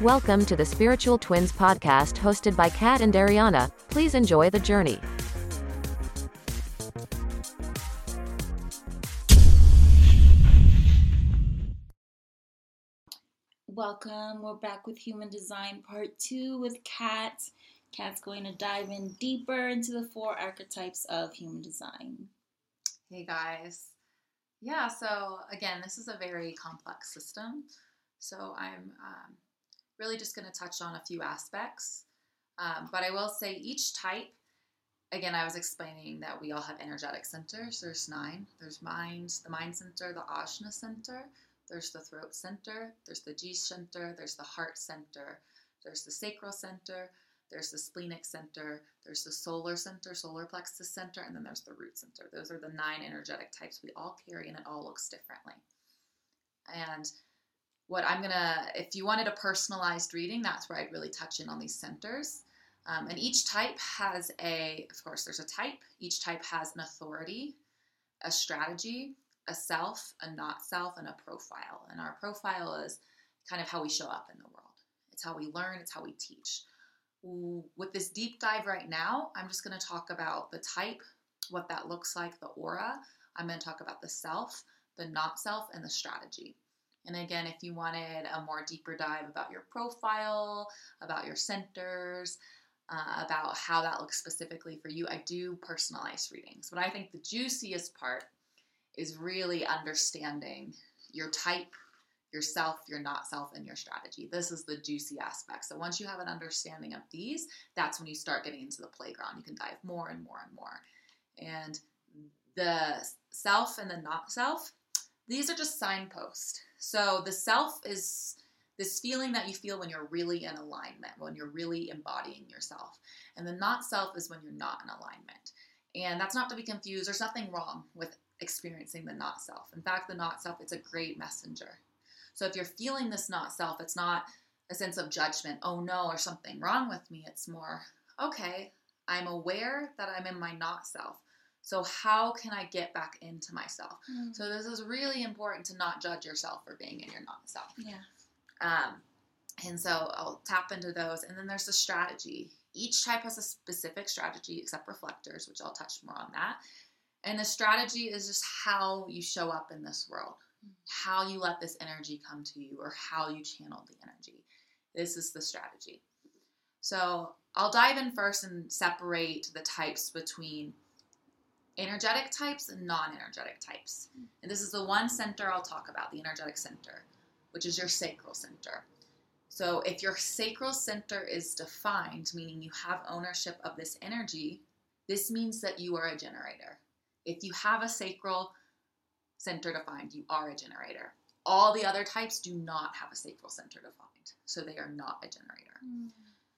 Welcome to the Spiritual Twins podcast hosted by Kat and Ariana. Please enjoy the journey. Welcome. We're back with Human Design Part 2 with Kat. Kat's going to dive in deeper into the four archetypes of human design. Hey guys. Yeah, so again, this is a very complex system. So I'm um, really just going to touch on a few aspects. Um, but I will say each type, again, I was explaining that we all have energetic centers. There's nine. There's mind, the mind center, the ajna center, there's the throat center, there's the G center, there's the heart center, there's the sacral center, there's the splenic center, there's the solar center, solar plexus center, and then there's the root center. Those are the nine energetic types we all carry, and it all looks differently. And what I'm gonna, if you wanted a personalized reading, that's where I'd really touch in on these centers. Um, and each type has a, of course, there's a type. Each type has an authority, a strategy, a self, a not self, and a profile. And our profile is kind of how we show up in the world. It's how we learn, it's how we teach. With this deep dive right now, I'm just going to talk about the type, what that looks like, the aura. I'm going to talk about the self, the not self, and the strategy. And again, if you wanted a more deeper dive about your profile, about your centers, uh, about how that looks specifically for you, I do personalized readings. But I think the juiciest part is really understanding your type, yourself, your not self, and your strategy. This is the juicy aspect. So once you have an understanding of these, that's when you start getting into the playground. You can dive more and more and more. And the self and the not self, these are just signposts. So the self is this feeling that you feel when you're really in alignment, when you're really embodying yourself. And the not self is when you're not in alignment. And that's not to be confused. There's nothing wrong with experiencing the not self. In fact, the not self, it's a great messenger. So if you're feeling this not self, it's not a sense of judgment, oh no, or something wrong with me. It's more, okay, I'm aware that I'm in my not self. So how can I get back into myself? Mm. So this is really important to not judge yourself for being in your not self. Yeah. Um, and so I'll tap into those. And then there's the strategy. Each type has a specific strategy, except reflectors, which I'll touch more on that. And the strategy is just how you show up in this world, how you let this energy come to you, or how you channel the energy. This is the strategy. So I'll dive in first and separate the types between energetic types and non energetic types. And this is the one center I'll talk about the energetic center, which is your sacral center. So if your sacral center is defined, meaning you have ownership of this energy, this means that you are a generator. If you have a sacral center defined, you are a generator. All the other types do not have a sacral center defined, so they are not a generator. Mm.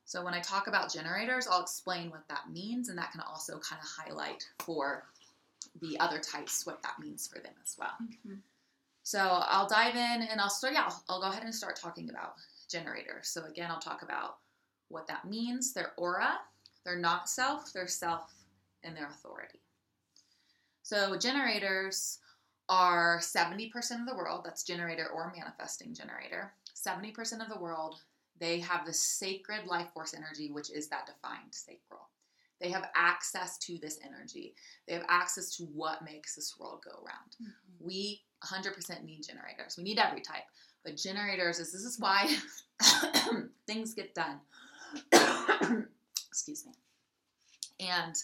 So when I talk about generators, I'll explain what that means, and that can also kind of highlight for the other types what that means for them as well. Mm-hmm. So I'll dive in and I'll start, yeah, I'll, I'll go ahead and start talking about generators. So again, I'll talk about what that means, their aura, their not self, their self, and their authority. So generators are 70% of the world, that's generator or manifesting generator. 70% of the world, they have the sacred life force energy, which is that defined sacral. They have access to this energy. They have access to what makes this world go around. Mm-hmm. We 100% need generators. We need every type, but generators is this is why things get done. Excuse me. And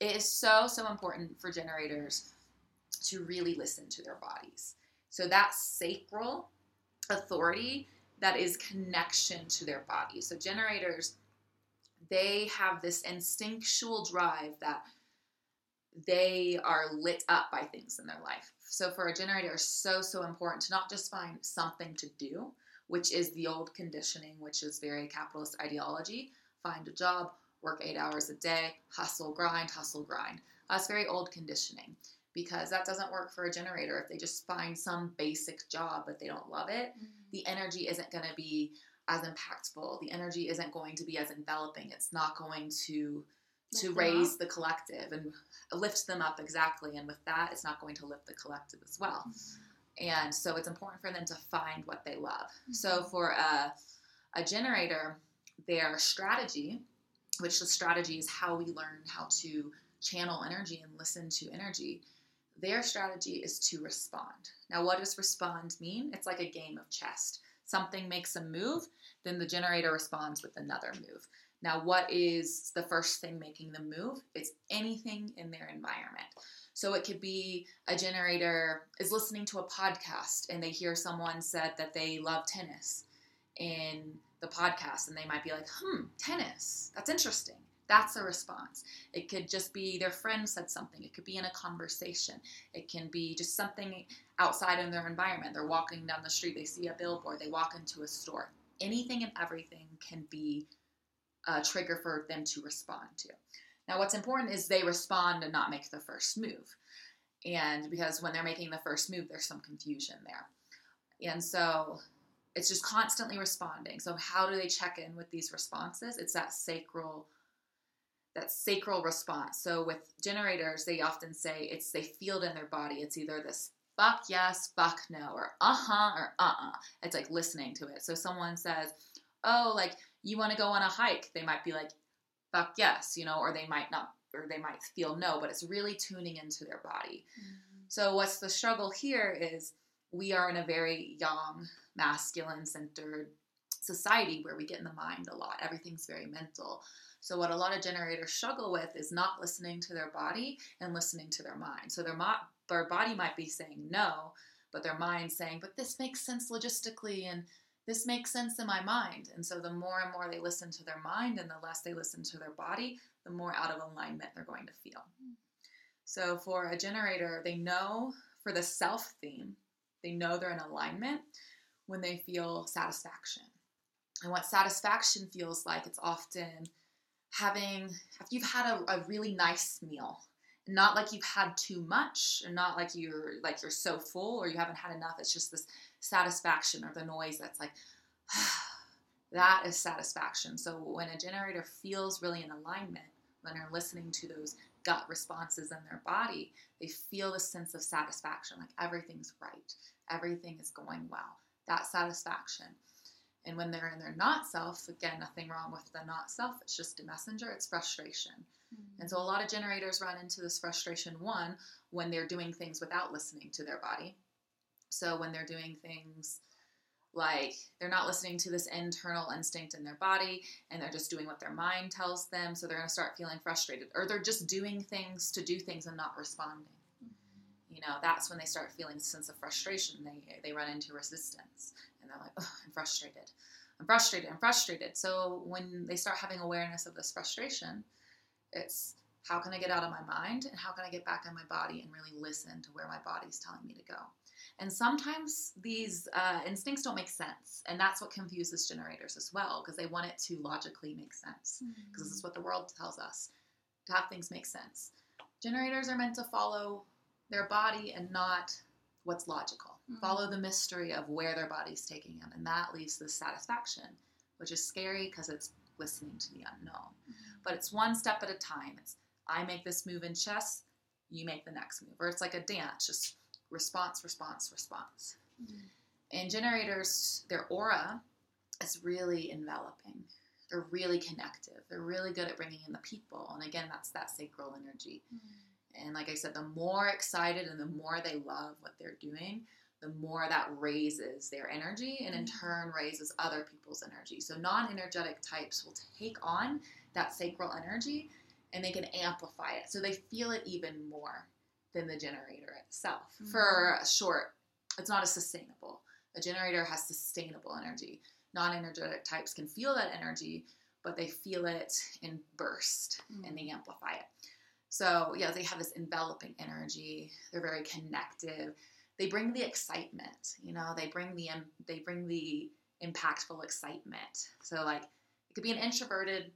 it is so, so important for generators to really listen to their bodies. So that sacral authority that is connection to their body. So generators, they have this instinctual drive that they are lit up by things in their life. So for a generator, it's so, so important to not just find something to do, which is the old conditioning, which is very capitalist ideology. Find a job, work eight hours a day, hustle, grind, hustle, grind. That's very old conditioning because that doesn't work for a generator. If they just find some basic job but they don't love it, mm-hmm. the energy isn't going to be as impactful. The energy isn't going to be as enveloping. It's not going to to raise up. the collective and lift them up exactly. And with that, it's not going to lift the collective as well. Mm-hmm. And so it's important for them to find what they love. Mm-hmm. So for a a generator, their strategy, which the strategy is how we learn how to channel energy and listen to energy, their strategy is to respond. Now, what does respond mean? It's like a game of chess. Something makes a move, then the generator responds with another move. Now, what is the first thing making the move? It's anything in their environment. So it could be a generator is listening to a podcast and they hear someone said that they love tennis in the podcast and they might be like, hmm, tennis, that's interesting. That's a response. It could just be their friend said something. It could be in a conversation. It can be just something outside in their environment. They're walking down the street, they see a billboard, they walk into a store. Anything and everything can be a trigger for them to respond to. Now, what's important is they respond and not make the first move. And because when they're making the first move, there's some confusion there. And so it's just constantly responding. So, how do they check in with these responses? It's that sacral that sacral response. So with generators, they often say it's they feel it in their body. It's either this fuck yes, fuck no, or uh huh, or uh uh. It's like listening to it. So someone says, oh, like you want to go on a hike, they might be like, fuck yes, you know, or they might not, or they might feel no, but it's really tuning into their body. Mm-hmm. So what's the struggle here is we are in a very yang, masculine centered society where we get in the mind a lot. Everything's very mental. So what a lot of generators struggle with is not listening to their body and listening to their mind. So their mo- their body might be saying no, but their mind saying, "But this makes sense logistically and this makes sense in my mind." And so the more and more they listen to their mind and the less they listen to their body, the more out of alignment they're going to feel. So for a generator, they know for the self theme, they know they're in alignment when they feel satisfaction. And what satisfaction feels like, it's often having if you've had a, a really nice meal. Not like you've had too much and not like you're like you're so full or you haven't had enough. It's just this satisfaction or the noise that's like that is satisfaction. So when a generator feels really in alignment when they're listening to those gut responses in their body they feel a sense of satisfaction like everything's right everything is going well. That satisfaction and when they're in their not self, again, nothing wrong with the not self, it's just a messenger, it's frustration. Mm-hmm. And so a lot of generators run into this frustration one when they're doing things without listening to their body. So when they're doing things like they're not listening to this internal instinct in their body and they're just doing what their mind tells them, so they're going to start feeling frustrated or they're just doing things to do things and not responding. Mm-hmm. You know, that's when they start feeling a sense of frustration. They, they run into resistance and they're like, oh, I'm frustrated. I'm frustrated. I'm frustrated. So when they start having awareness of this frustration, it's how can I get out of my mind and how can I get back in my body and really listen to where my body's telling me to go. And sometimes these uh, instincts don't make sense. And that's what confuses generators as well, because they want it to logically make sense, because mm-hmm. this is what the world tells us to have things make sense. Generators are meant to follow their body and not what's logical. Mm-hmm. Follow the mystery of where their body's taking them. And that to the satisfaction, which is scary because it's listening to the unknown. Mm-hmm. But it's one step at a time. It's I make this move in chess, you make the next move. Or it's like a dance, just response, response, response. Mm-hmm. And generators, their aura is really enveloping. They're really connective. They're really good at bringing in the people. And again, that's that sacral energy. Mm-hmm. And like I said, the more excited and the more they love what they're doing, the more that raises their energy and in mm-hmm. turn raises other people's energy. So non energetic types will take on that sacral energy and they can amplify it. So they feel it even more than the generator itself. Mm-hmm. For short, it's not as sustainable. A generator has sustainable energy. Non energetic types can feel that energy, but they feel it in burst mm-hmm. and they amplify it. So, yeah, they have this enveloping energy. They're very connective they bring the excitement you know they bring the they bring the impactful excitement. So like it could be an introverted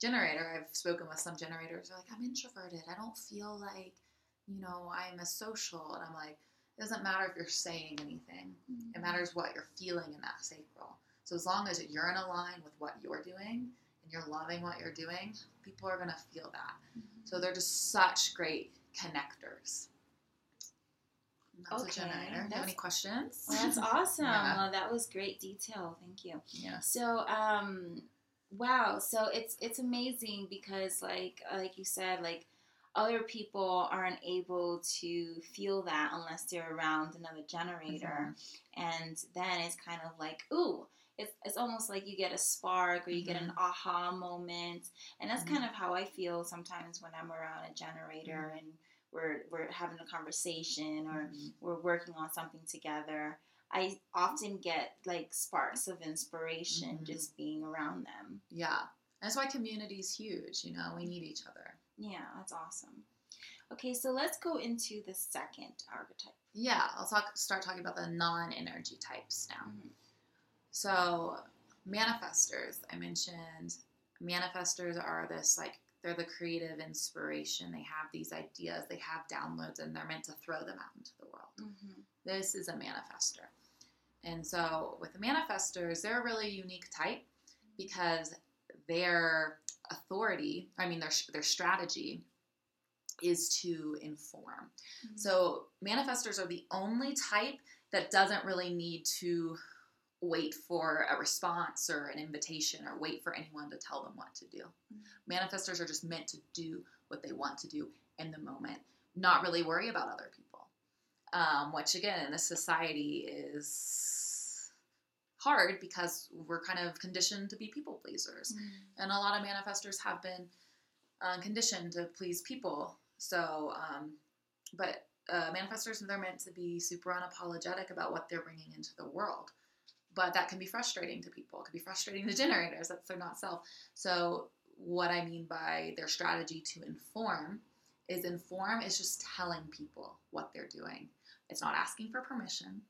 generator. I've spoken with some generators they're like i'm introverted. I don't feel like you know i'm a social. And i'm like it doesn't matter if you're saying anything. Mm-hmm. it matters what you're feeling in that sacral. So as long as you're in line with what you're doing and you're loving what you're doing people are going to feel that. Mm-hmm. so they're just such great connectors That's Okay, a generator. Do you have that's- any questions? Well, that's awesome. Yeah. Well, that was great detail. Thank you. yeah. So, um, wow. So it's it's amazing because, like, like you said, like other people aren't able to feel that unless they're around another generator, mm-hmm. and then it's kind of like, ooh. It's, it's almost like you get a spark or you get an mm-hmm. aha moment and that's mm-hmm. kind of how i feel sometimes when i'm around a generator and we're, we're having a conversation or Mhm. we're working on something together i often get like sparks of inspiration Mhm. just being around them Yeah. That's why community is huge. You know, we need each other. yeah that's awesome okay so let's go into the second archetype Yeah, I'll talk. Start talking about the non-energy types now. Mhm. So, manifestors, I mentioned, manifestors are this like they're the creative inspiration. They have these ideas, they have downloads, and they're meant to throw them out into the world. Mm-hmm. This is a manifestor. And so, with the manifestors, they're a really unique type because their authority, I mean, their, their strategy is to inform. Mm-hmm. So manifestors are the only type that doesn't really need to wait for a response or an invitation or wait for anyone to tell them what to do. Manifestors are just meant to do what they want to do in the moment, not really worry about other people. Um, which again in this society is hard because we're kind of conditioned to be people pleasers and a lot of manifestors have been uh, conditioned to please people. So, um, but uh, manifestors they're meant to be super unapologetic about what they're bringing into the world. But that can be frustrating to people. It can be frustrating to generators. That's their not self. So, what I mean by their strategy to inform is inform is just telling people what they're doing. It's not asking for permission.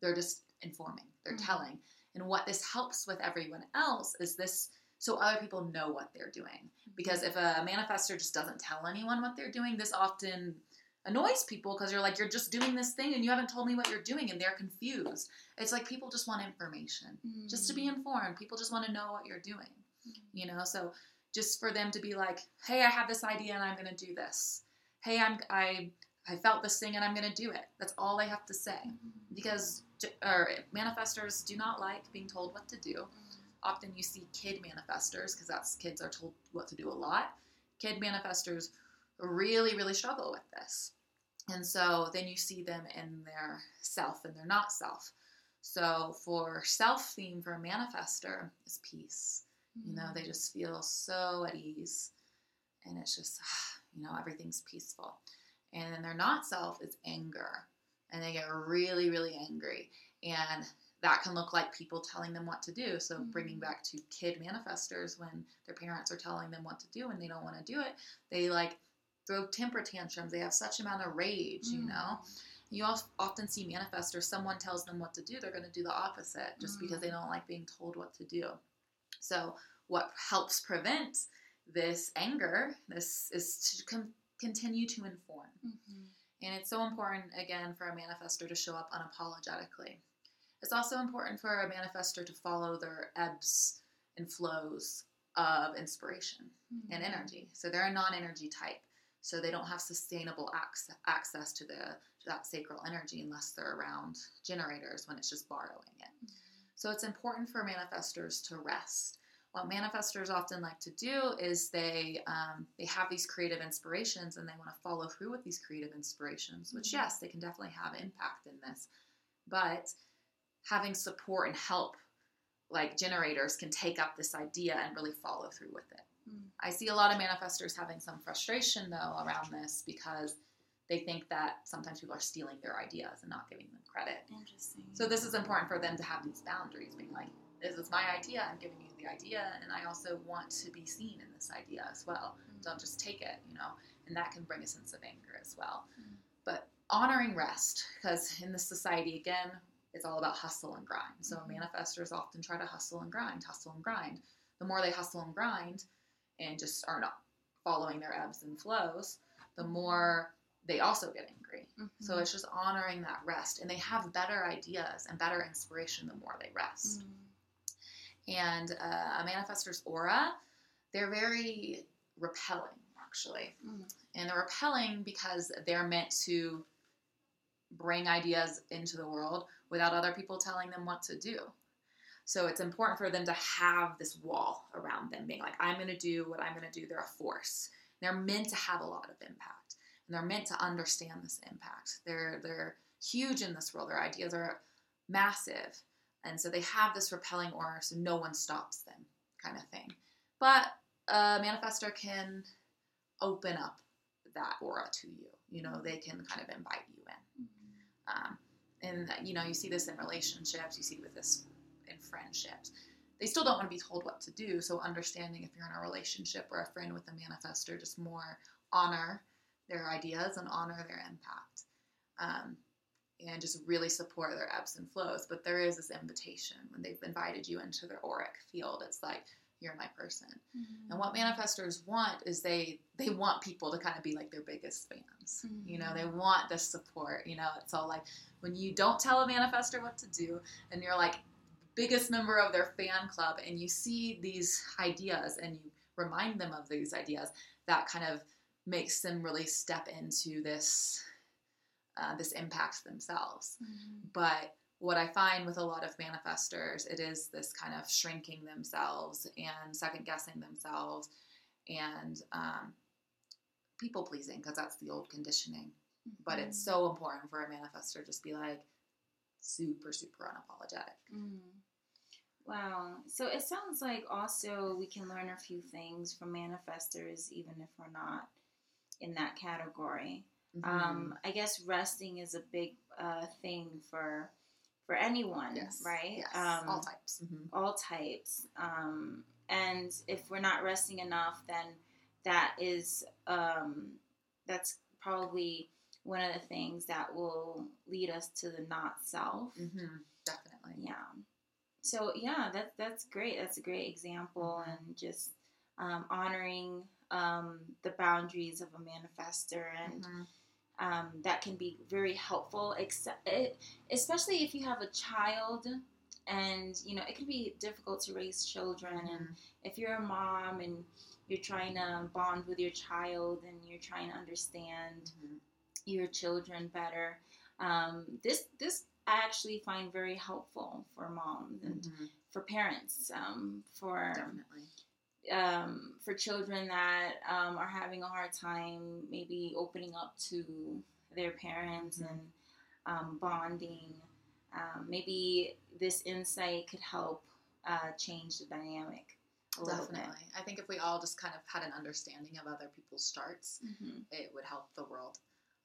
They're just informing. They're Mhm. telling. And what this helps with everyone else is this so other people know what they're doing. Because if a manifestor just doesn't tell anyone what they're doing, this often annoys people because you're like, you're just doing this thing and you haven't told me what you're doing and they're confused. It's like people just want information, just to be mm. informed. People just want to know what you're doing, mm. you know? So just for them to be like, hey, I have this idea and I'm going to do this. Hey, I'm, I, I felt this thing and I'm going to do it. That's all I have to say mm. because j- or manifestors do not like being told what to do. Often you see kid manifestors because that's kids are told what to do a lot. Kid manifestors really really struggle with this. And so then you see them in their self and their not self. So for self theme for a manifestor is peace. You know, they just feel so at ease and it's just you know, everything's peaceful. And then their not self is anger and they get really, really angry. And that can look like people telling them what to do. So, bringing Mhm. back to kid manifestors, when their parents are telling them what to do and they don't want to do it, they like throw temper tantrums. They have such amount of rage, you mm. know. You often see manifestors, someone tells them what to do, they're going to do the opposite just mm. because they don't like being told what to do. So, what helps prevent this anger, this is to con- continue to inform. Mm-hmm. And it's so important, again, for a manifestor to show up unapologetically. It's also important for a manifestor to follow their ebbs and flows of inspiration and mm-hmm. energy. So they're a non energy type. So they don't have sustainable access, access to the to that sacral energy unless they're around generators when it's just borrowing it. So it's important for manifestors to rest. What manifestors often like to do is they um, they have these creative inspirations and they want to follow through with these creative inspirations. Which Mhm. yes, they can definitely have impact in this, but having support and help like generators can take up this idea and really follow through with it. Mm. I see a lot of manifestors having some frustration though around this because they think that sometimes people are stealing their ideas and not giving them credit. Interesting. So this is important for them to have these boundaries, being like, "This is my idea. I'm giving you the idea, and I also want to be seen in this idea as well. Mm. Don't just take it, you know." And that can bring a sense of anger as well. Mm. But honoring rest, because in this society, again, it's all about hustle and grind. So Mhm. manifestors often try to hustle and grind, hustle and grind. The more they hustle and grind, and just are not following their ebbs and flows, the more they also get angry. So Mhm. it's just honoring that rest. And they have better ideas and better inspiration the more they rest. Mm. And uh, a manifestor's aura, they're very repelling, actually. Mm. And they're repelling because they're meant to bring ideas into the world without other people telling them what to do. So it's important for them to have this wall around them, being like, I'm going to do what I'm going to do. They're a force. They're meant to have a lot of impact, and they're meant to understand this impact. They're they're huge in this world. Their ideas are massive, and so they have this repelling aura, so no one stops them, kind of thing. But a manifestor can open up that aura to you. You know, they can kind of invite you in. Um, and you know, you see this in relationships. You see with this in friendships. They still don't want to be told what to do. So understanding if you're in a relationship or a friend with a manifestor, just more honor their ideas and honor their impact. Um, and just really support their ebbs and flows. But there is this invitation when they've invited you into their auric field. It's like you're my person. Mm-hmm. And what manifestors want is they they want people to kind of be like their biggest fans. You know, they Mm-hmm. want this support. You know, it's all like when you don't tell a manifestor what to do, and you're like biggest member of their fan club, and you see these ideas and you remind them of these ideas, that kind of makes them really step into this uh, this impact themselves. Mm-hmm. But what I find with a lot of manifestors, it is this kind of shrinking themselves and second guessing themselves and um, people pleasing because that's the old conditioning. But it's Mm-hmm. so important for a manifestor to just be like super, super unapologetic. Mm. Wow. So it sounds like also we can learn a few things from manifestors, even if we're not in that category. Mm-hmm. Um, I guess resting is a big uh, thing for for anyone, yes. right? Yes. Um, All types. hmm all types. Um, and if we're not resting enough, then that is um, that's probably one of the things that will lead us to the not self. hmm Definitely. Yeah. So yeah, that's that's great. That's a great example, and just um, honoring um, the boundaries of a manifestor, and Mhm. um, that can be very helpful. Except, it, especially if you have a child, and you know it can be difficult to raise children, and Mhm. if you're a mom and you're trying to bond with your child and you're trying to understand Mhm. your children better. Um, this this I actually find very helpful for moms and Mhm. for parents, um, for Definitely. um, for children that um, are having a hard time maybe opening up to their parents Mhm. and um, bonding. Um, maybe this insight could help uh, change the dynamic a little bit. Definitely. I think if we all just kind of had an understanding of other people's starts, Mhm. it would help the world.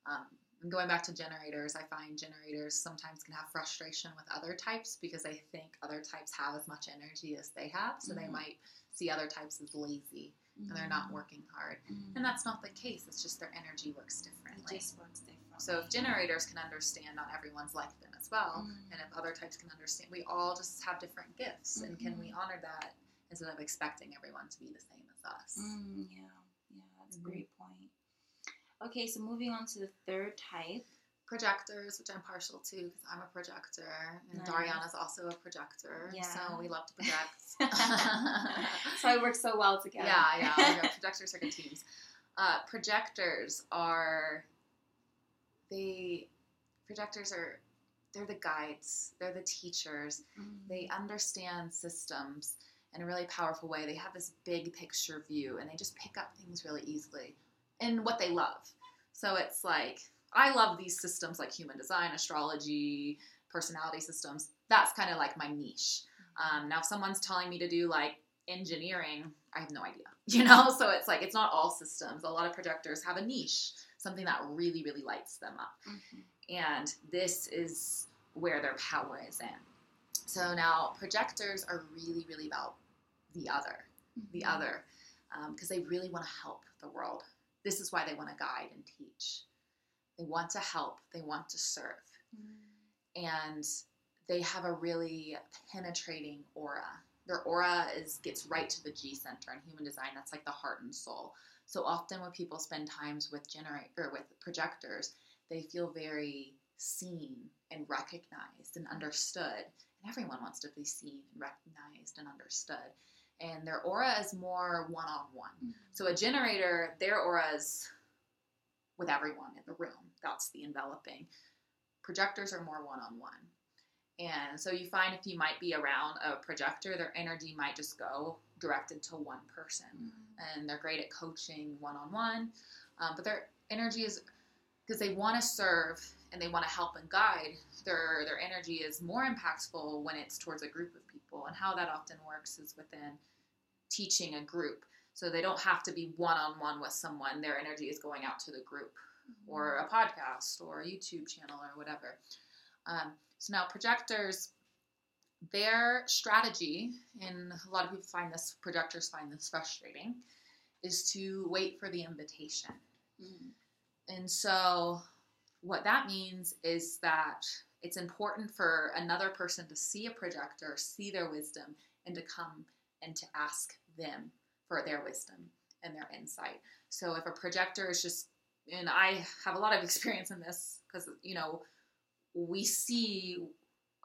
Um, and going back to generators, I find generators sometimes can have frustration with other types because they think other types have as much energy as they have. So they Mhm. might see other types as lazy and they're not working hard. Mhm. And that's not the case. It's just their energy works It differently. just works differently. So if generators can understand not everyone's like them as well, Mhm. and if other types can understand, we all just have different gifts. And can we Mhm. honor that instead of expecting everyone to be the same as us? Mm, yeah, yeah, that's Mhm. a great. Okay, so moving on to the third type. projectors, which I'm partial to because I'm a projector, and Nice. Dariana's also a projector. Yeah. So we love to project. so we work so well together. yeah, yeah. our projectors are good teams. Uh, projectors are they projectors are they're the guides, they're the teachers. Mhm. They understand systems in a really powerful way. They have this big picture view and they just pick up things really easily and what they love. So it's like, I love these systems like human design, astrology, personality systems. That's kind of like my niche. Um, now, if someone's telling me to do like engineering, I have no idea. You know, so it's like it's not all systems. A lot of projectors have a niche, something that really, really lights them up Mhm. and this is where their power is in. So now projectors are really, really about the other, the Mhm. other, because they really want to help the world. This is why they want to guide and teach. They want to help. They want to serve, Mhm. and they have a really penetrating aura. Their aura is gets right to the G center in human design. That's like the heart and soul. So often when people spend times with generate or with projectors, they feel very seen and recognized and understood. And everyone wants to be seen and recognized and understood. And their aura is more one on one. So a generator, their aura is with everyone in the room. That's the enveloping. projectors are more one on one. And so you find if you might be around a projector, their energy might just go directed to one person. Mm-hmm. And they're great at coaching one on one. But their energy is because they want to serve and they want to help and guide. Their, their energy is more impactful when it's towards a group of people. And how that often works is within teaching a group. So they don't have to be one on one with someone, their energy is going out to the group or a podcast or a YouTube channel or whatever. Um, so now projectors, their strategy, and a lot of people find this, projectors find this frustrating, is to wait for the invitation. Mm-hmm. And so what that means is that it's important for another person to see a projector, see their wisdom, and to come and to ask them for their wisdom and their insight. So if a projector is just, and I have a lot of experience in this because, you know, we see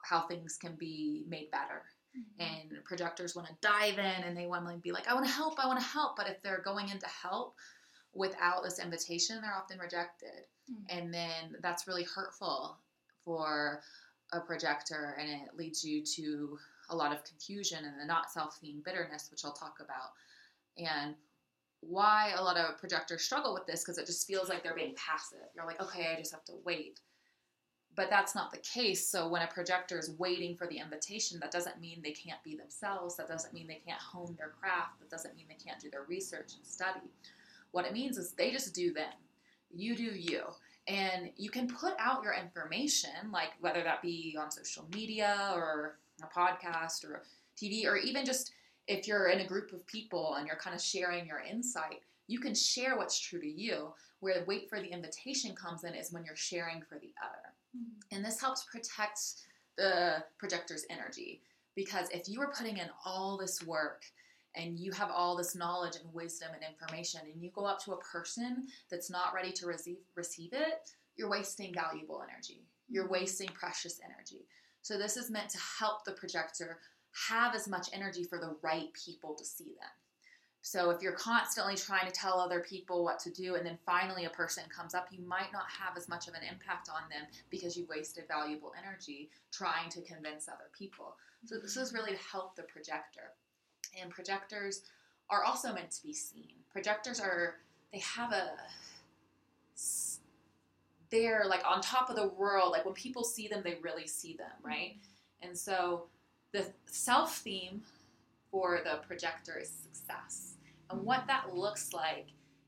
how things can be made better. Mm-hmm. And projectors want to dive in and they want to be like, I want to help, I want to help. But if they're going in to help without this invitation, they're often rejected. Mhm. And then that's really hurtful for a projector and it leads you to a lot of confusion and the not self theme bitterness, which I'll talk about. And why a lot of projectors struggle with this because it just feels like they're being passive. You're like, okay, I just have to wait. But that's not the case. So when a projector is waiting for the invitation, that doesn't mean they can't be themselves. That doesn't mean they can't hone their craft. That doesn't mean they can't do their research and study. What it means is they just do them. You do you. And you can put out your information, like whether that be on social media or a podcast or TV, or even just if you're in a group of people and you're kind of sharing your insight, you can share what's true to you. Where the wait for the invitation comes in is when you're sharing for the other. Mm-hmm. And this helps protect the projector's energy because if you are putting in all this work and you have all this knowledge and wisdom and information and you go up to a person that's not ready to receive receive it, you're wasting valuable energy. You're wasting precious energy. So this is meant to help the projector have as much energy for the right people to see them. So if you're constantly trying to tell other people what to do and then finally a person comes up, you might not have as much of an impact on them because you've wasted valuable energy trying to convince other people. So this is really to help the projector. And projectors are also meant to be seen. Projectors are they have a they're like on top of the world. Like when people see them, they really see them, mm-hmm. right? And so the self theme for the projector is success. And mm-hmm. what that looks like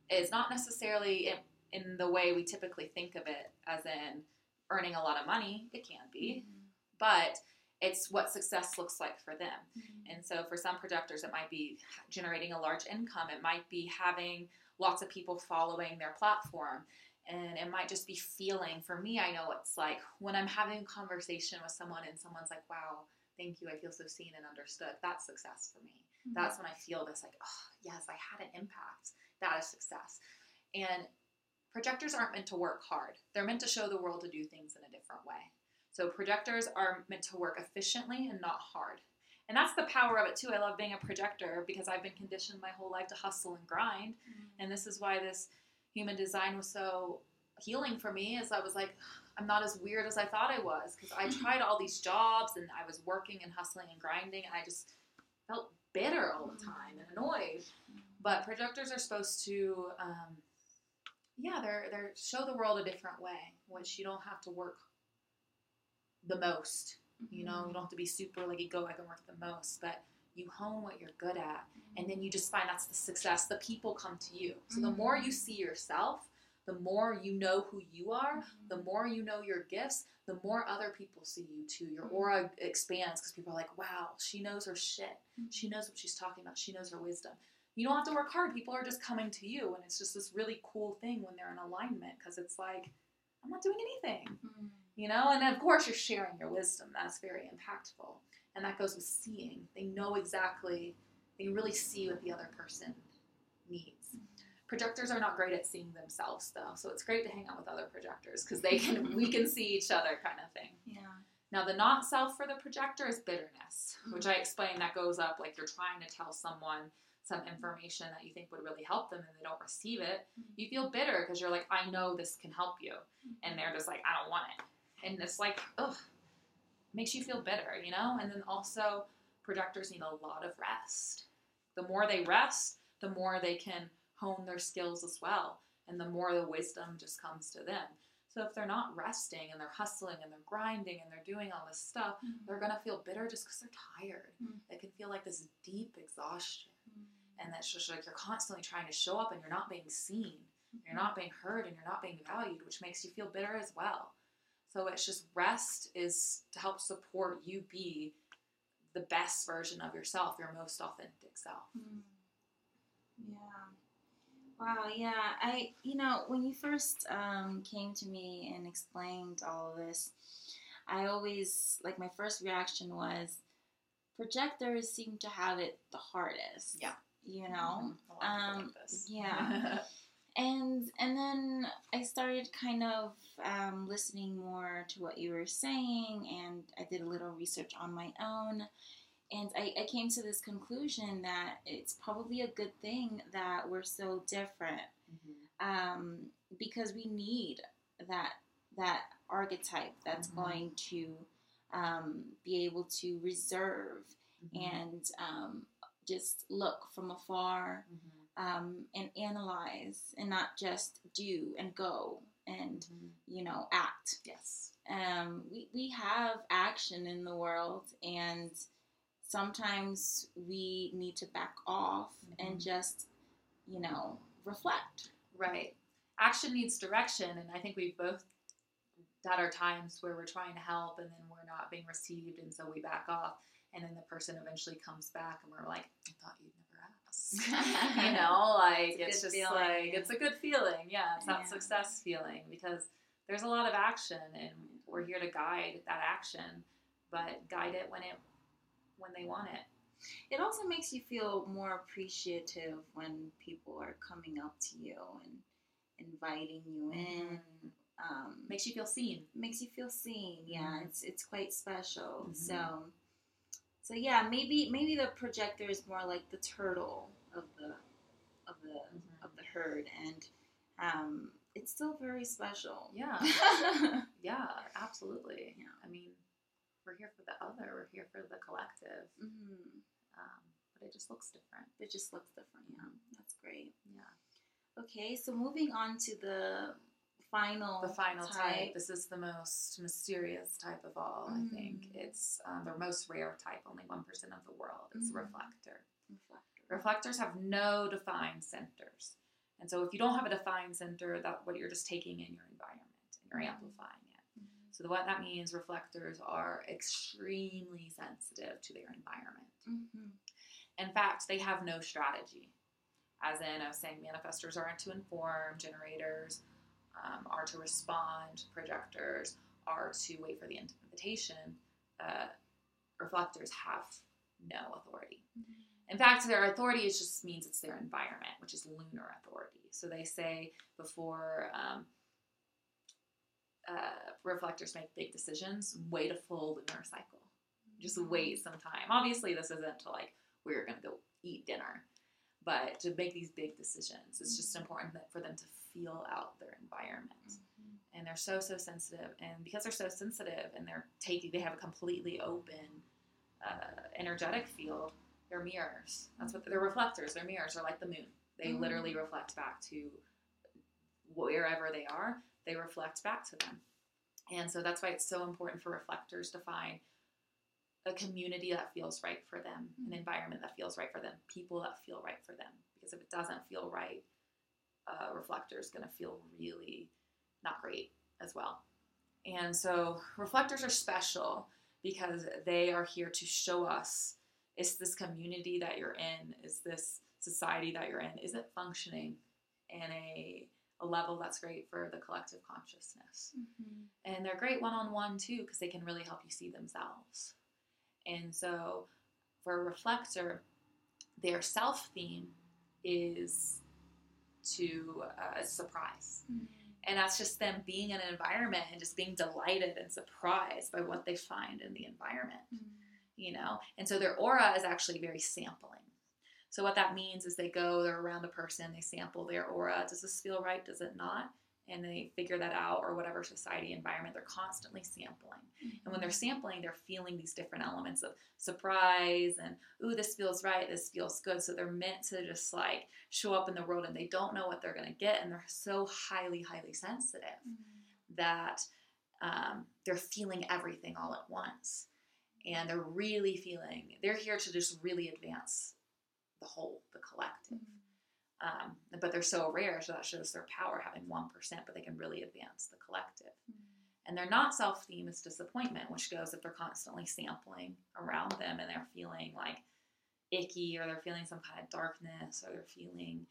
is not necessarily in, in the way we typically think of it, as in earning a lot of money. It can be, mm-hmm. but it's what success looks like for them. Mm-hmm. And so for some projectors, it might be generating a large income. It might be having lots of people following their platform. And it might just be feeling. For me, I know it's like when I'm having a conversation with someone and someone's like, wow, thank you, I feel so seen and understood. That's success for me. Mm-hmm. That's when I feel this like, oh, yes, I had an impact. That is success. And projectors aren't meant to work hard, they're meant to show the world to do things in a different way. So projectors are meant to work efficiently and not hard. And that's the power of it too. I love being a projector because I've been conditioned my whole life to hustle and grind. And this is why this human design was so healing for me is I was like, I'm not as weird as I thought I was because I tried all these jobs and I was working and hustling and grinding and I just felt bitter all the time and annoyed. But projectors are supposed to, um, yeah, they're they're show the world a different way, which you don't have to work the most. You know, you don't have to be super like egoic and work the most, but you hone what you're good at, and then you just find that's the success. The people come to you. So the more mm-hmm. you see yourself, the more you know who you are, mm-hmm. the more you know your gifts, the more other people see you too. Your mm-hmm. aura expands because people are like, wow, she knows her shit. She knows what she's talking about. She knows her wisdom. You don't have to work hard. People are just coming to you. And it's just this really cool thing when they're in alignment because it's like, I'm not doing anything, Mm-hmm. you know? And of course, you're sharing your wisdom. That's very impactful. And that goes with seeing. They know exactly, they really see what the other person needs. Mm-hmm. Projectors are not great at seeing themselves though, so it's great to hang out with other projectors because they can we can see each other kind of thing. Yeah. Now, the not self for the projector is bitterness, mm-hmm. which I explained that goes up like you're trying to tell someone some information that you think would really help them and they don't receive it. Mm-hmm. You feel bitter because you're like, I know this can help you. And they're just like, I don't want it. and it's like ugh makes you feel better you know? And then also projectors need a lot of rest. The more they rest the more they can hone their skills as well and the more the wisdom just comes to them. So if they're not resting and they're hustling and they're grinding and they're doing all this stuff mm-hmm. they're gonna feel bitter just because they're tired. Mm-hmm. Mm. they can feel like this deep exhaustion. Mm-hmm. And that's just like you're constantly trying to show up and you're not being seen. You're not being heard and you're not being valued which makes you feel bitter as well so it's just rest is to help support you be the best version of yourself your most authentic self Mm. Yeah. Wow. Yeah. I, you know, when you first um, came to me and explained all of this, I always, like, my first reaction was projectors seem to have it the hardest. Yeah. You know? Mhm. A lot of Um, like this. yeah. and and then I started kind of um, listening more to what you were saying, and I did a little research on my own, and I, I came to this conclusion that it's probably a good thing that we're so different, Mhm. um, because we need that that archetype that's Mhm. going to um, be able to reserve Mhm. and um, just look from afar Mhm. Um, and analyze and not just do and go and Mhm. you know act yes um, we, we have action in the world and sometimes we need to back off and Mhm. just you know reflect Right. Action needs direction, and I think we've both had our times where we're trying to help and then we're not being received, and so we back off, and then the person eventually comes back, and we're like, I thought you'd ask. you know, like It's it's, just feeling, like yeah. it's a good feeling. Yeah, it's that Yeah. success feeling because there's a lot of action, and we're here to guide that action, but guide it when it when they want it. it also makes you feel more appreciative when people are coming up to you and inviting you in um, Makes you feel seen. makes you feel seen. Yeah, Mhm. it's it's quite special. Mhm. So, so yeah, maybe maybe the projector is more like the turtle of the of the Mhm. of the herd, and um, it's still very special. Yeah. Yeah, absolutely. Yeah. I mean, we're here for the other. We're here for the collective. hmm Um, but it just looks different. It just looks different. Yeah, that's great. Yeah. Okay, so moving on to the final The final type. This is the most mysterious type of all. I think Mm. it's um, the most rare type. Only one percent of the world. It's Mhm. reflector. reflector. Reflectors have no defined centers, and so if you don't have a defined center, that what you're just taking in your environment and you're Mhm. amplifying it. Mhm. So what that means, reflectors are extremely sensitive to their environment. Mhm. In fact, they have no strategy. As in, I was saying, manifestors aren't to inform, generators um, are to respond, projectors are to wait for the invitation. Uh, reflectors have no authority. Mhm. In fact, their authority is just means it's their environment, which is lunar authority. So they say before um, uh, reflectors make big decisions, wait a full lunar cycle. Just wait some time. Obviously, this isn't to like we're gonna go eat dinner, but to make these big decisions, it's just important that for them to feel out their environment Mhm. and they're so so sensitive and because they're so sensitive and they're taking they have a completely open uh, energetic field they're mirrors that's what they're reflectors they're mirrors they're like the moon they Mhm. literally reflect back to wherever they are they reflect back to them and so that's why it's so important for reflectors to find a community that feels right for them an Mhm. environment that feels right for them people that feel right for them because if it doesn't feel right uh, reflector is going to feel really not great as well. And so reflectors are special because they are here to show us is this community that you're in, is this society that you're in, is it functioning in a, a level that's great for the collective consciousness? Mhm. And they're great one on one too because they can really help you see themselves. And so for a reflector, their self theme is to uh, surprise. Mhm. And that's just them being in an environment and just being delighted and surprised by what they find in the environment, you know? And so their aura is actually very sampling. So what that means is they go, they're around a person, they sample their aura. Does this feel right? Does it not? And they figure that out or whatever society environment they're constantly sampling. And when mm-hmm. they're sampling they're feeling these different elements of surprise and ooh this feels right this feels good. So they're meant to just like show up in the world and they don't know what they're going to get and they're so highly highly sensitive mm-hmm. that um, they're feeling everything all at once. And they're really feeling they're here to just really advance the whole the collective mm-hmm. Um, but they're so rare so that shows their power having 1% but they can really advance the collective. And they're not self-theme is disappointment which goes if they're constantly sampling around them and they're feeling like icky or they're feeling some kind of darkness or they're feeling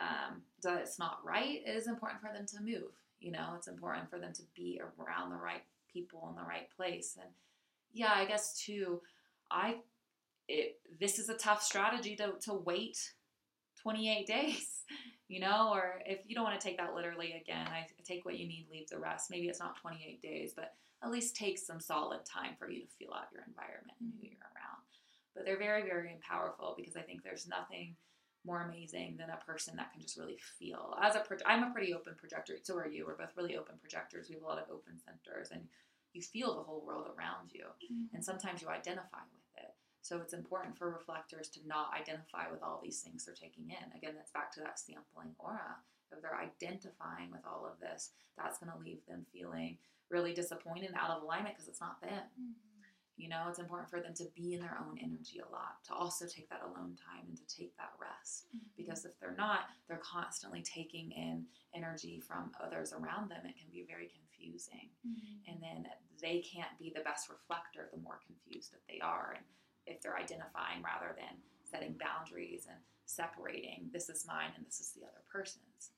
um, that it's not right it is important for them to move you know? It's important for them to be around the right people in the right place. And yeah i guess too i it, this is a tough strategy to, to wait 28 days you know or if you don't want to take that literally again i take what you need leave the rest. Maybe it's not 28 days but at least take some solid time for you to feel out your environment and who you're around. But they're very very powerful because i think there's nothing more amazing than a person that can just really feel. As a pro- i'm a pretty open projector so are you. We're both really open projectors. We have a lot of open centers and you feel the whole world around you. Mm-hmm. And sometimes you identify with it so it's important for reflectors to not identify with all these things they're taking in again that's back to that sampling aura if they're identifying with all of this that's going to leave them feeling really disappointed and out of alignment because it's not them mm-hmm. you know, it's important for them to be in their own energy a lot, to also take that alone time and to take that rest. Mm-hmm. Because if they're not, they're constantly taking in energy from others around them. It can be very confusing. Mm-hmm. And then they can't be the best reflector the more confused that they are. And if they're identifying rather than setting boundaries and separating, this is mine and this is the other person's.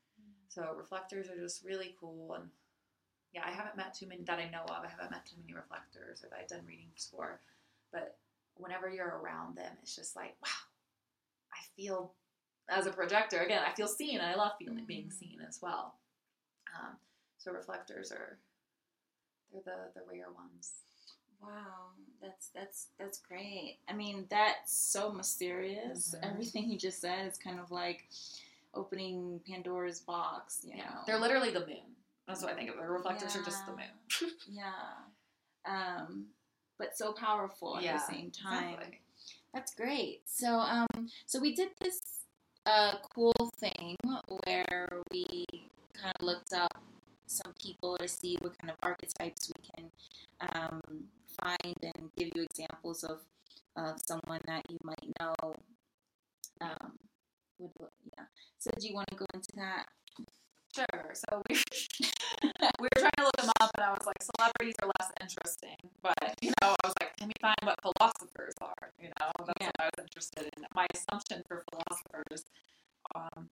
So reflectors are just really cool and yeah, I haven't met too many that I know of. I haven't met too many reflectors that I've done readings for. But whenever you're around them, it's just like, wow, I feel as a projector, again, I feel seen. And I love feeling being seen as well. Um, so reflectors are they're the, the rare ones. Wow, that's that's that's great. I mean, that's so mysterious. Mhm. Everything you just said is kind of like opening Pandora's box. You know, They're literally the moon. That's what I think of. The reflectors are just the moon. yeah, um, but so powerful at Yeah, the same time. Exactly. That's great. So, um, so we did this uh, cool thing where we kind of looked up some people to see what kind of archetypes we can um, find and give you examples of of someone that you might know. Um, what, yeah. So, do you want to go into that? Sure. So we we were trying to look them up, and I was like, celebrities are less interesting. But you know, I was like, can we find what philosophers are? You know, that's Yeah. what I was interested in. My assumption for philosophers, um,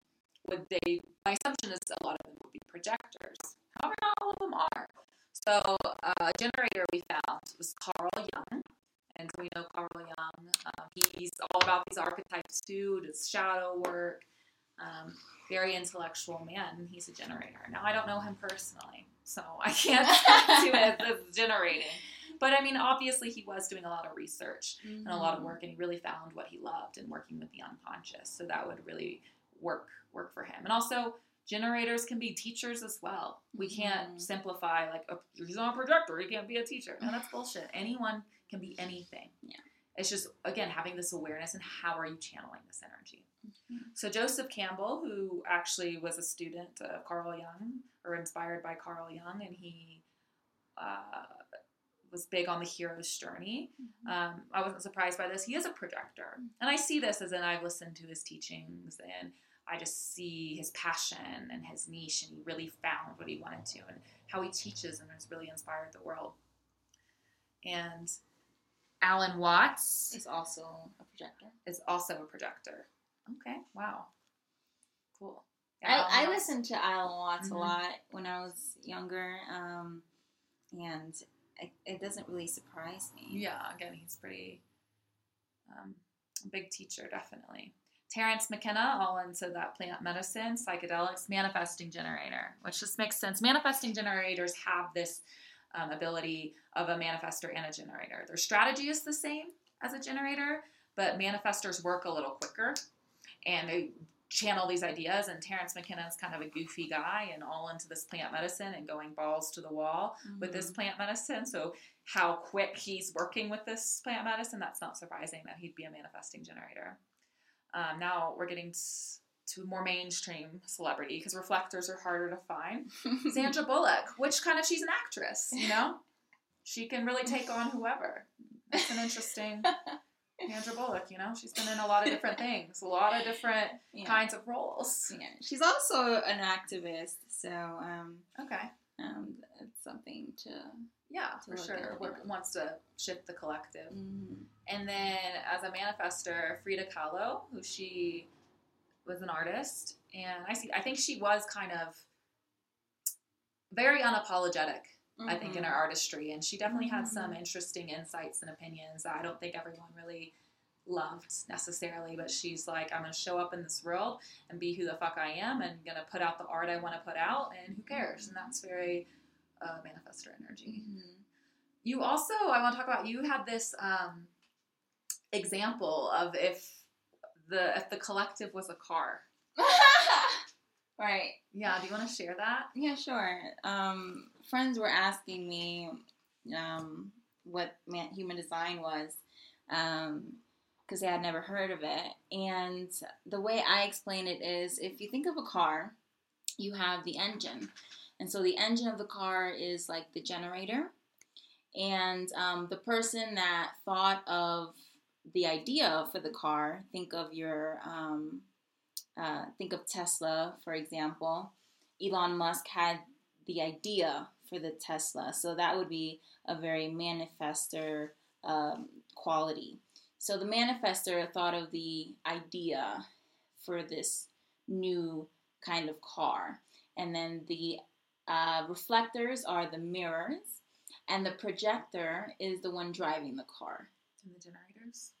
would they? My assumption is a lot of them would be projectors. However, not all of them are. So uh, a generator we found was Carl Jung. And so we know Carl Jung. Um, he's all about these archetypes too, does shadow work. Um, very intellectual man, he's a generator. Now, I don't know him personally, so I can't speak to it as generating. But I mean, obviously, he was doing a lot of research and a lot of work, and he really found what he loved in working with the unconscious. So that would really work work for him. And also, generators can be teachers as well. We can't Mhm. simplify like oh, he's on a projector, he can't be a teacher. No, that's bullshit. Anyone can be anything. Yeah. It's just again having this awareness and how are you channeling this energy. Mhm. So Joseph Campbell, who actually was a student of Carl Jung or inspired by Carl Jung, and he uh, was big on the hero's journey. Um, I wasn't surprised by this. He is a projector, and I see this as in I've listened to his teachings, and I just see his passion and his niche, and he really found what he wanted to, and how he teaches, and has really inspired the world. And Alan Watts Is also a projector. is also a projector. Okay, wow, cool. I, I listened to Alan Watts Mhm. a lot when I was younger, um, and it, it doesn't really surprise me. Yeah, again, he's pretty um, big teacher, definitely. Terence McKenna, all into that plant medicine, psychedelics, manifesting generator, which just makes sense. Manifesting generators have this um, ability of a manifestor and a generator. Their strategy is the same as a generator, but manifestors work a little quicker and they channel these ideas. And Terence McKenna is kind of a goofy guy and all into this plant medicine and going balls to the wall with this Mhm. plant medicine. So how quick he's working with this plant medicine, that's not surprising that he'd be a manifesting generator. Um, now we're getting to more mainstream celebrity because reflectors are harder to find. Sandra Bullock, which kind of she's an actress, you know? She can really take on whoever. That's an interesting Sandra Bullock, you know? She's been in a lot of different things, a lot of different Yeah. kinds of roles. Yeah. She's also an activist, so um, Okay. um, it's something to. Yeah, To for sure. Yeah. wants to shift the collective. Mhm. And then as a manifestor, Frida Kahlo, who she was an artist, and I see I think she was kind of very unapologetic, I think, in Mhm. her artistry. And she definitely had some Mhm. interesting insights and opinions that I don't think everyone really loved necessarily, but she's like, I'm gonna show up in this world and be who the fuck I am and gonna put out the art I wanna put out and who cares? And that's very uh, manifestor energy. Mhm. You also, I want to talk about. You had this um, example of if the if the collective was a car. right. Yeah, do you want to share that? Yeah, sure. Um, friends were asking me um, what man, human design was because they had never heard of it. And the way I explain it is if you think of a car, you have the engine. And so the engine of the car is like the generator. And um, the person that thought of the idea for the car, think of your, um, uh, think of Tesla, for example. Elon Musk had the idea for the Tesla. So that would be a very manifestor um, quality. So the manifestor thought of the idea for this new kind of car. And then the uh, reflectors are the mirrors, and the projector is the one driving the car. And the generators.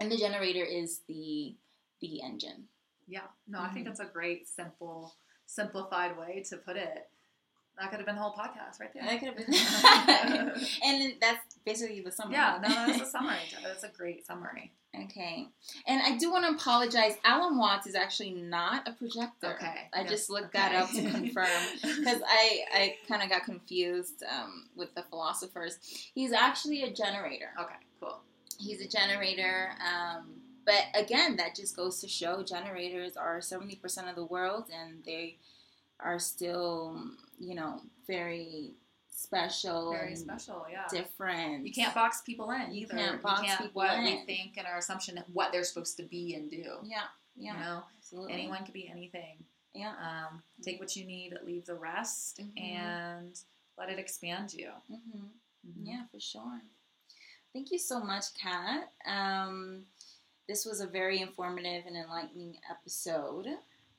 And the generator is the the engine. Yeah, no, I think Mhm. that's a great, simple, simplified way to put it. That could have been the whole podcast right there. That could have been. and that's basically the summary. yeah, no, that's a summary. That's a great summary. Okay. And I do want to apologize. Alan Watts is actually not a projector. Okay. I Yes. just looked that up to confirm because I, I kind of got confused um, with the philosophers. He's actually a generator. okay, cool. He's a generator. Um, but again, that just goes to show generators are 70% of the world and they are still, you know, very special. Very and special, yeah. Different. You can't box people in You either. can't box people what we in. think and our assumption of what they're supposed to be and do. Yeah. Yeah. You know, Absolutely. anyone could be anything. Yeah. Um, take what you need, leave the rest, Mhm. and let it expand you. hmm Mhm. Yeah, for sure. Thank you so much, Kat. Um, this was a very informative and enlightening episode.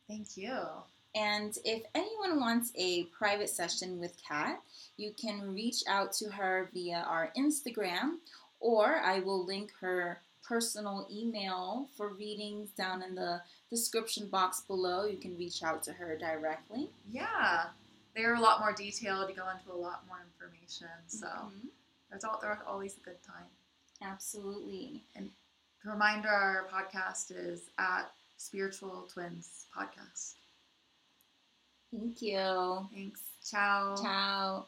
Thank you. And if anyone wants a private session with Kat, you can reach out to her via our Instagram, or I will link her personal email for readings down in the description box below. You can reach out to her directly. Yeah, they're a lot more detailed. You go into a lot more information. So Mhm. there's all there's always a good time. Absolutely. And reminder: Our podcast is at Spiritual Twins Podcast. Thank you. Thanks. Ciao. Ciao.